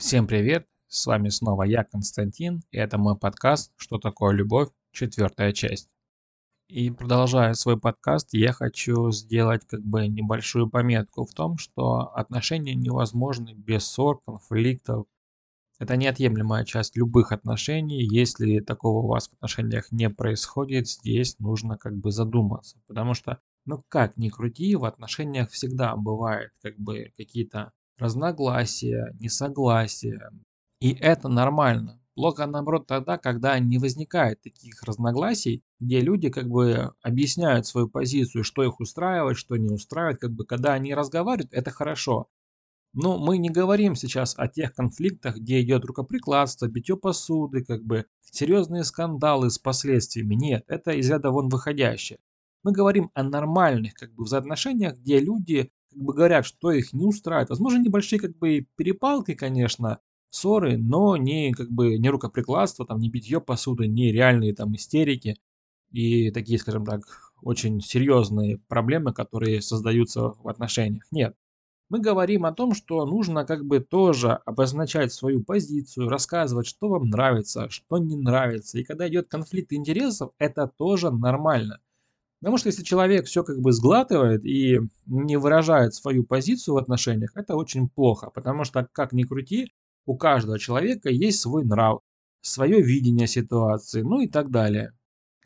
Всем привет! С вами снова я, Константин, и это мой подкаст «Что такое любовь?» Четвертая часть. И продолжая свой подкаст, я хочу сделать как бы небольшую пометку в том, что отношения невозможны без ссор, конфликтов. Это неотъемлемая часть любых отношений. Если такого у вас в отношениях не происходит, здесь нужно как бы задуматься. Потому что, ну как ни крути, в отношениях всегда бывает как бы какие-то разногласия, несогласия. И это нормально. Плохо наоборот тогда, когда не возникает таких разногласий, где люди как бы объясняют свою позицию, что их устраивает, что не устраивает, как бы когда они разговаривают, это хорошо. Но мы не говорим сейчас о тех конфликтах, где идет рукоприкладство, битье посуды, как бы серьезные скандалы с последствиями. Нет, это из ряда вон выходящее. Мы говорим о нормальных как бы взаимоотношениях, где люди как бы говорят, что их не устраивает. Возможно, небольшие как бы перепалки, конечно, ссоры, но не как бы не рукоприкладство, там, не битье посуды, не реальные там истерики и такие, скажем так, очень серьезные проблемы, которые создаются в отношениях. Нет. Мы говорим о том, что нужно как бы тоже обозначать свою позицию, рассказывать, что вам нравится, что не нравится. И когда идет конфликт интересов, это тоже нормально. Потому что если человек все как бы сглатывает и не выражает свою позицию в отношениях, это очень плохо. Потому что, как ни крути, у каждого человека есть свой нрав, свое видение ситуации, ну и так далее.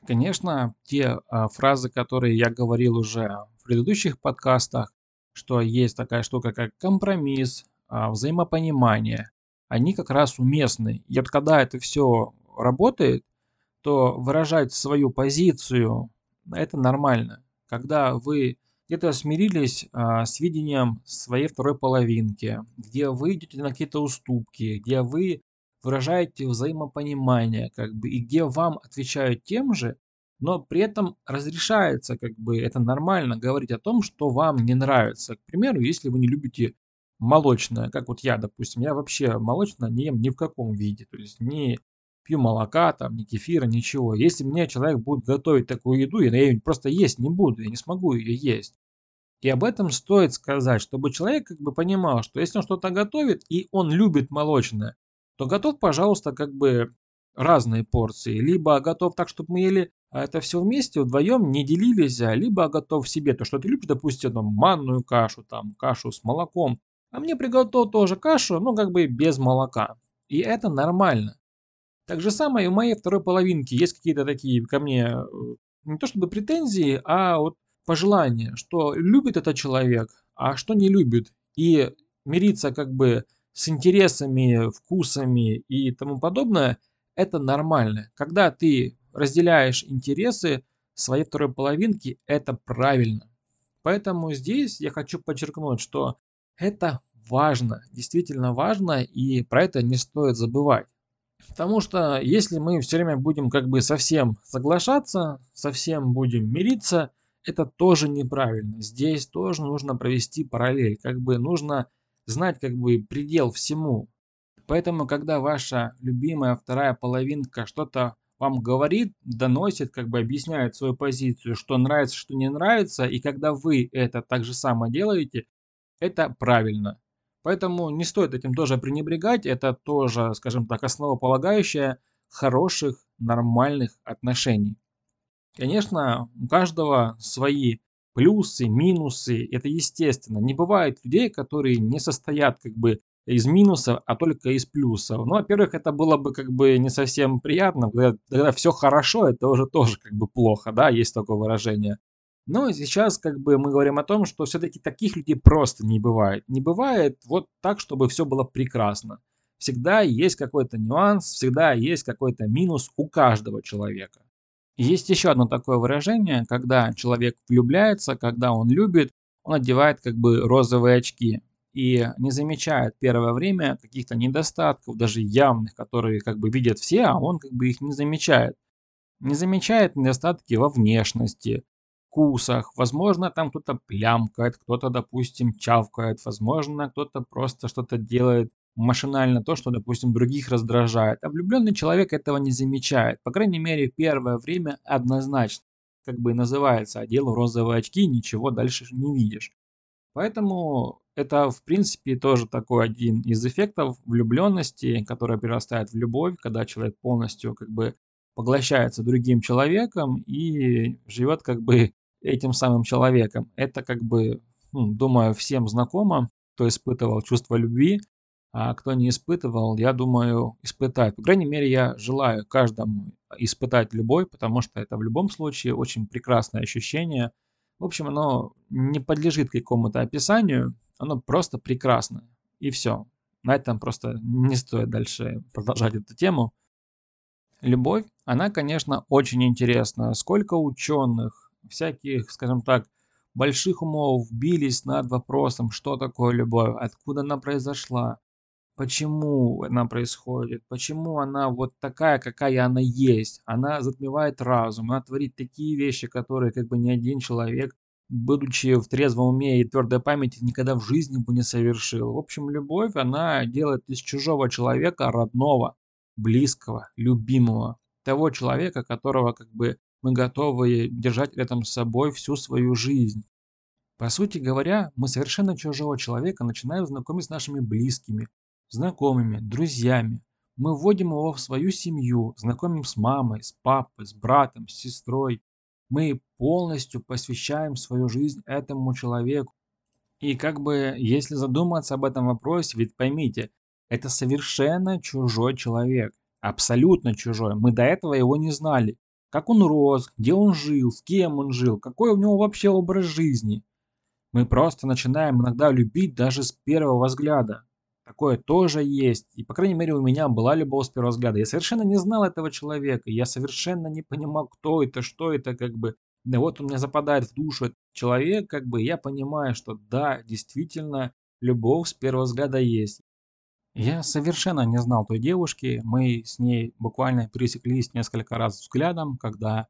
Конечно, те а, фразы, которые я говорил уже в предыдущих подкастах, что есть такая штука, как компромисс, а, взаимопонимание, они как раз уместны. И вот когда это все работает, то выражать свою позицию это нормально. Когда вы где-то смирились а, с видением своей второй половинки, где вы идете на какие-то уступки, где вы выражаете взаимопонимание, как бы, и где вам отвечают тем же, но при этом разрешается, как бы, это нормально говорить о том, что вам не нравится. К примеру, если вы не любите молочное, как вот я, допустим, я вообще молочное не ем ни в каком виде, то есть ни пью молока, там, ни кефира, ничего. Если мне человек будет готовить такую еду, я ее просто есть не буду, я не смогу ее есть. И об этом стоит сказать, чтобы человек как бы понимал, что если он что-то готовит и он любит молочное, то готов, пожалуйста, как бы разные порции. Либо готов так, чтобы мы ели а это все вместе, вдвоем, не делились, а либо готов себе то, что ты любишь, допустим, там, манную кашу, там, кашу с молоком. А мне приготовил тоже кашу, но как бы без молока. И это нормально. Так же самое и у моей второй половинки есть какие-то такие ко мне э, не то чтобы претензии, а вот пожелания, что любит этот человек, а что не любит. И мириться как бы с интересами, вкусами и тому подобное, это нормально. Когда ты разделяешь интересы своей второй половинки, это правильно. Поэтому здесь я хочу подчеркнуть, что это важно, действительно важно, и про это не стоит забывать. Потому что если мы все время будем как бы совсем соглашаться, совсем будем мириться, это тоже неправильно. Здесь тоже нужно провести параллель. Как бы нужно знать как бы предел всему. Поэтому, когда ваша любимая вторая половинка что-то вам говорит, доносит, как бы объясняет свою позицию, что нравится, что не нравится, и когда вы это так же само делаете, это правильно. Поэтому не стоит этим тоже пренебрегать. Это тоже, скажем так, основополагающее хороших, нормальных отношений. Конечно, у каждого свои плюсы, минусы. Это естественно. Не бывает людей, которые не состоят как бы из минусов, а только из плюсов. Ну, во-первых, это было бы как бы не совсем приятно, когда, когда все хорошо, это уже тоже как бы плохо, да, есть такое выражение. Но сейчас как бы мы говорим о том, что все-таки таких людей просто не бывает. Не бывает вот так, чтобы все было прекрасно. Всегда есть какой-то нюанс, всегда есть какой-то минус у каждого человека. есть еще одно такое выражение, когда человек влюбляется, когда он любит, он одевает как бы розовые очки и не замечает первое время каких-то недостатков, даже явных, которые как бы видят все, а он как бы их не замечает. Не замечает недостатки во внешности, вкусах. Возможно, там кто-то плямкает, кто-то, допустим, чавкает. Возможно, кто-то просто что-то делает машинально то, что, допустим, других раздражает. А влюбленный человек этого не замечает. По крайней мере, первое время однозначно. Как бы называется, одел розовые очки, ничего дальше не видишь. Поэтому это, в принципе, тоже такой один из эффектов влюбленности, которая перерастает в любовь, когда человек полностью как бы поглощается другим человеком и живет как бы этим самым человеком. Это как бы, ну, думаю, всем знакомо, кто испытывал чувство любви, а кто не испытывал, я думаю, испытает. По крайней мере, я желаю каждому испытать любовь, потому что это в любом случае очень прекрасное ощущение. В общем, оно не подлежит какому-то описанию, оно просто прекрасно. И все. На этом просто не стоит дальше продолжать эту тему. Любовь, она, конечно, очень интересна. Сколько ученых, всяких, скажем так, больших умов бились над вопросом, что такое любовь, откуда она произошла, почему она происходит, почему она вот такая, какая она есть. Она затмевает разум, она творит такие вещи, которые как бы ни один человек, будучи в трезвом уме и твердой памяти, никогда в жизни бы не совершил. В общем, любовь, она делает из чужого человека родного, близкого, любимого. Того человека, которого как бы мы готовы держать рядом с собой всю свою жизнь. По сути говоря, мы совершенно чужого человека начинаем знакомить с нашими близкими, знакомыми, друзьями. Мы вводим его в свою семью, знакомим с мамой, с папой, с братом, с сестрой. Мы полностью посвящаем свою жизнь этому человеку. И как бы, если задуматься об этом вопросе, ведь поймите, это совершенно чужой человек. Абсолютно чужой. Мы до этого его не знали. Как он рос, где он жил, с кем он жил, какой у него вообще образ жизни. Мы просто начинаем иногда любить даже с первого взгляда. Такое тоже есть. И, по крайней мере, у меня была любовь с первого взгляда. Я совершенно не знал этого человека. Я совершенно не понимал, кто это, что это, как бы. Да вот у меня западает в душу этот человек, как бы, я понимаю, что да, действительно, любовь с первого взгляда есть. Я совершенно не знал той девушки. Мы с ней буквально пересеклись несколько раз взглядом, когда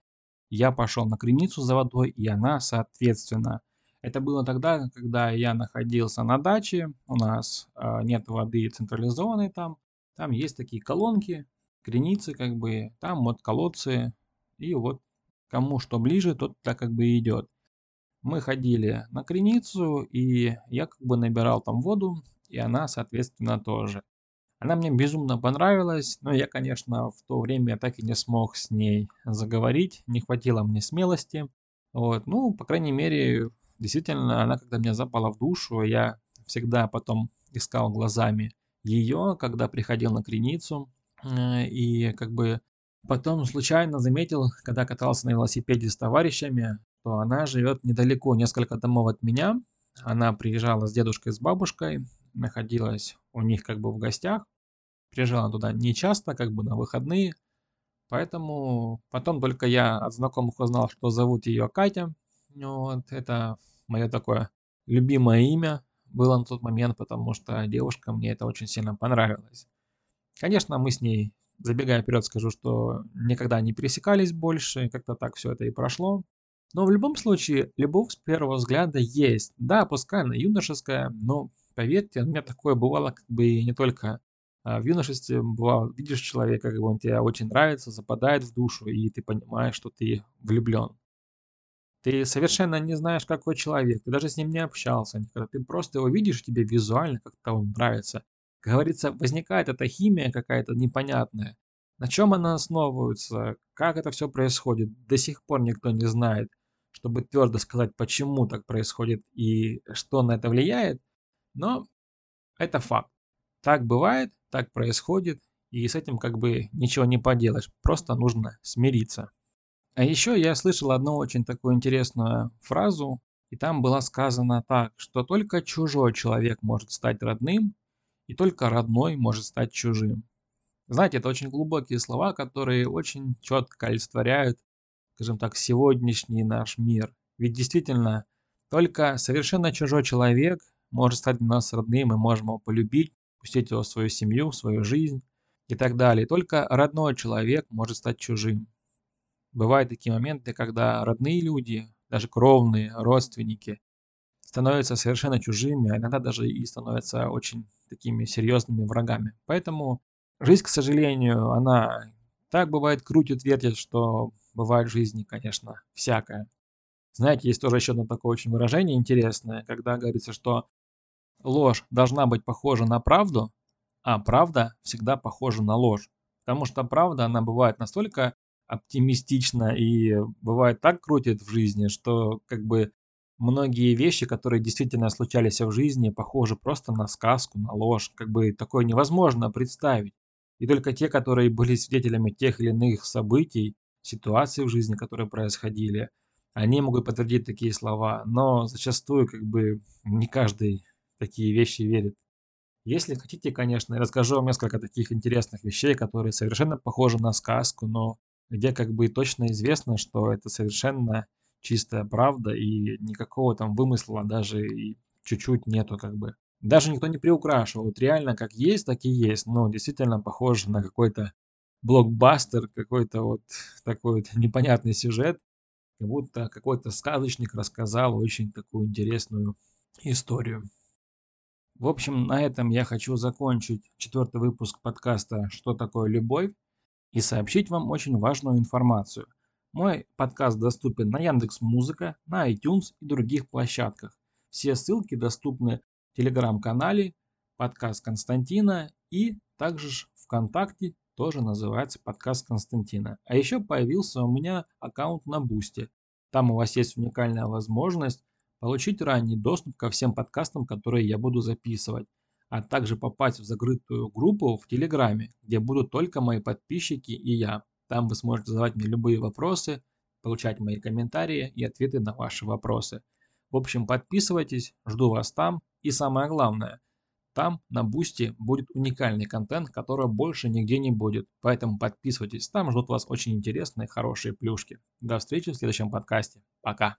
я пошел на криницу за водой, и она, соответственно, это было тогда, когда я находился на даче, у нас э, нет воды централизованной там, там есть такие колонки, креницы как бы, там вот колодцы, и вот кому что ближе, тот так как бы идет. Мы ходили на креницу, и я как бы набирал там воду, и она, соответственно, тоже. Она мне безумно понравилась, но я, конечно, в то время так и не смог с ней заговорить, не хватило мне смелости. Вот, ну, по крайней мере, Действительно, она когда мне запала в душу, я всегда потом искал глазами ее, когда приходил на креницу. Э, и как бы потом случайно заметил, когда катался на велосипеде с товарищами, что она живет недалеко, несколько домов от меня. Она приезжала с дедушкой, с бабушкой, находилась у них как бы в гостях. Приезжала туда не часто, как бы на выходные. Поэтому потом только я от знакомых узнал, что зовут ее Катя. Вот, это мое такое любимое имя было на тот момент, потому что девушка мне это очень сильно понравилось. Конечно, мы с ней, забегая вперед, скажу, что никогда не пересекались больше, как-то так все это и прошло. Но в любом случае, любовь с первого взгляда есть. Да, пускай она юношеская, но поверьте, у меня такое бывало как бы не только а, в юношестве. Бывало, видишь человека, как бы он тебе очень нравится, западает в душу, и ты понимаешь, что ты влюблен. Ты совершенно не знаешь, какой человек, ты даже с ним не общался никогда. Ты просто его видишь, тебе визуально как-то он нравится. Как говорится, возникает эта химия какая-то непонятная. На чем она основывается, как это все происходит, до сих пор никто не знает. Чтобы твердо сказать, почему так происходит и что на это влияет. Но это факт. Так бывает, так происходит, и с этим как бы ничего не поделаешь. Просто нужно смириться. А еще я слышал одну очень такую интересную фразу, и там было сказано так, что только чужой человек может стать родным, и только родной может стать чужим. Знаете, это очень глубокие слова, которые очень четко олицетворяют, скажем так, сегодняшний наш мир. Ведь действительно, только совершенно чужой человек может стать для нас родным, мы можем его полюбить, пустить его в свою семью, в свою жизнь и так далее. Только родной человек может стать чужим. Бывают такие моменты, когда родные люди, даже кровные, родственники, становятся совершенно чужими, а иногда даже и становятся очень такими серьезными врагами. Поэтому жизнь, к сожалению, она так бывает крутит, вертит, что бывает в жизни, конечно, всякое. Знаете, есть тоже еще одно такое очень выражение интересное, когда говорится, что ложь должна быть похожа на правду, а правда всегда похожа на ложь. Потому что правда, она бывает настолько оптимистична и бывает так крутит в жизни, что как бы многие вещи, которые действительно случались в жизни, похожи просто на сказку, на ложь. Как бы такое невозможно представить. И только те, которые были свидетелями тех или иных событий, ситуаций в жизни, которые происходили, они могут подтвердить такие слова. Но зачастую как бы не каждый такие вещи верит. Если хотите, конечно, я расскажу вам несколько таких интересных вещей, которые совершенно похожи на сказку, но где как бы точно известно, что это совершенно чистая правда и никакого там вымысла даже и чуть-чуть нету как бы. Даже никто не приукрашивал. Вот реально как есть, так и есть. Но действительно похоже на какой-то блокбастер, какой-то вот такой вот непонятный сюжет. Как будто какой-то сказочник рассказал очень такую интересную историю. В общем, на этом я хочу закончить четвертый выпуск подкаста «Что такое любовь?» и сообщить вам очень важную информацию. Мой подкаст доступен на Яндекс Музыка, на iTunes и других площадках. Все ссылки доступны в телеграм-канале подкаст Константина и также ВКонтакте тоже называется подкаст Константина. А еще появился у меня аккаунт на Бусте. Там у вас есть уникальная возможность получить ранний доступ ко всем подкастам, которые я буду записывать, а также попасть в закрытую группу в Телеграме, где будут только мои подписчики и я. Там вы сможете задавать мне любые вопросы, получать мои комментарии и ответы на ваши вопросы. В общем, подписывайтесь, жду вас там. И самое главное, там на Бусти будет уникальный контент, которого больше нигде не будет. Поэтому подписывайтесь, там ждут вас очень интересные, хорошие плюшки. До встречи в следующем подкасте. Пока.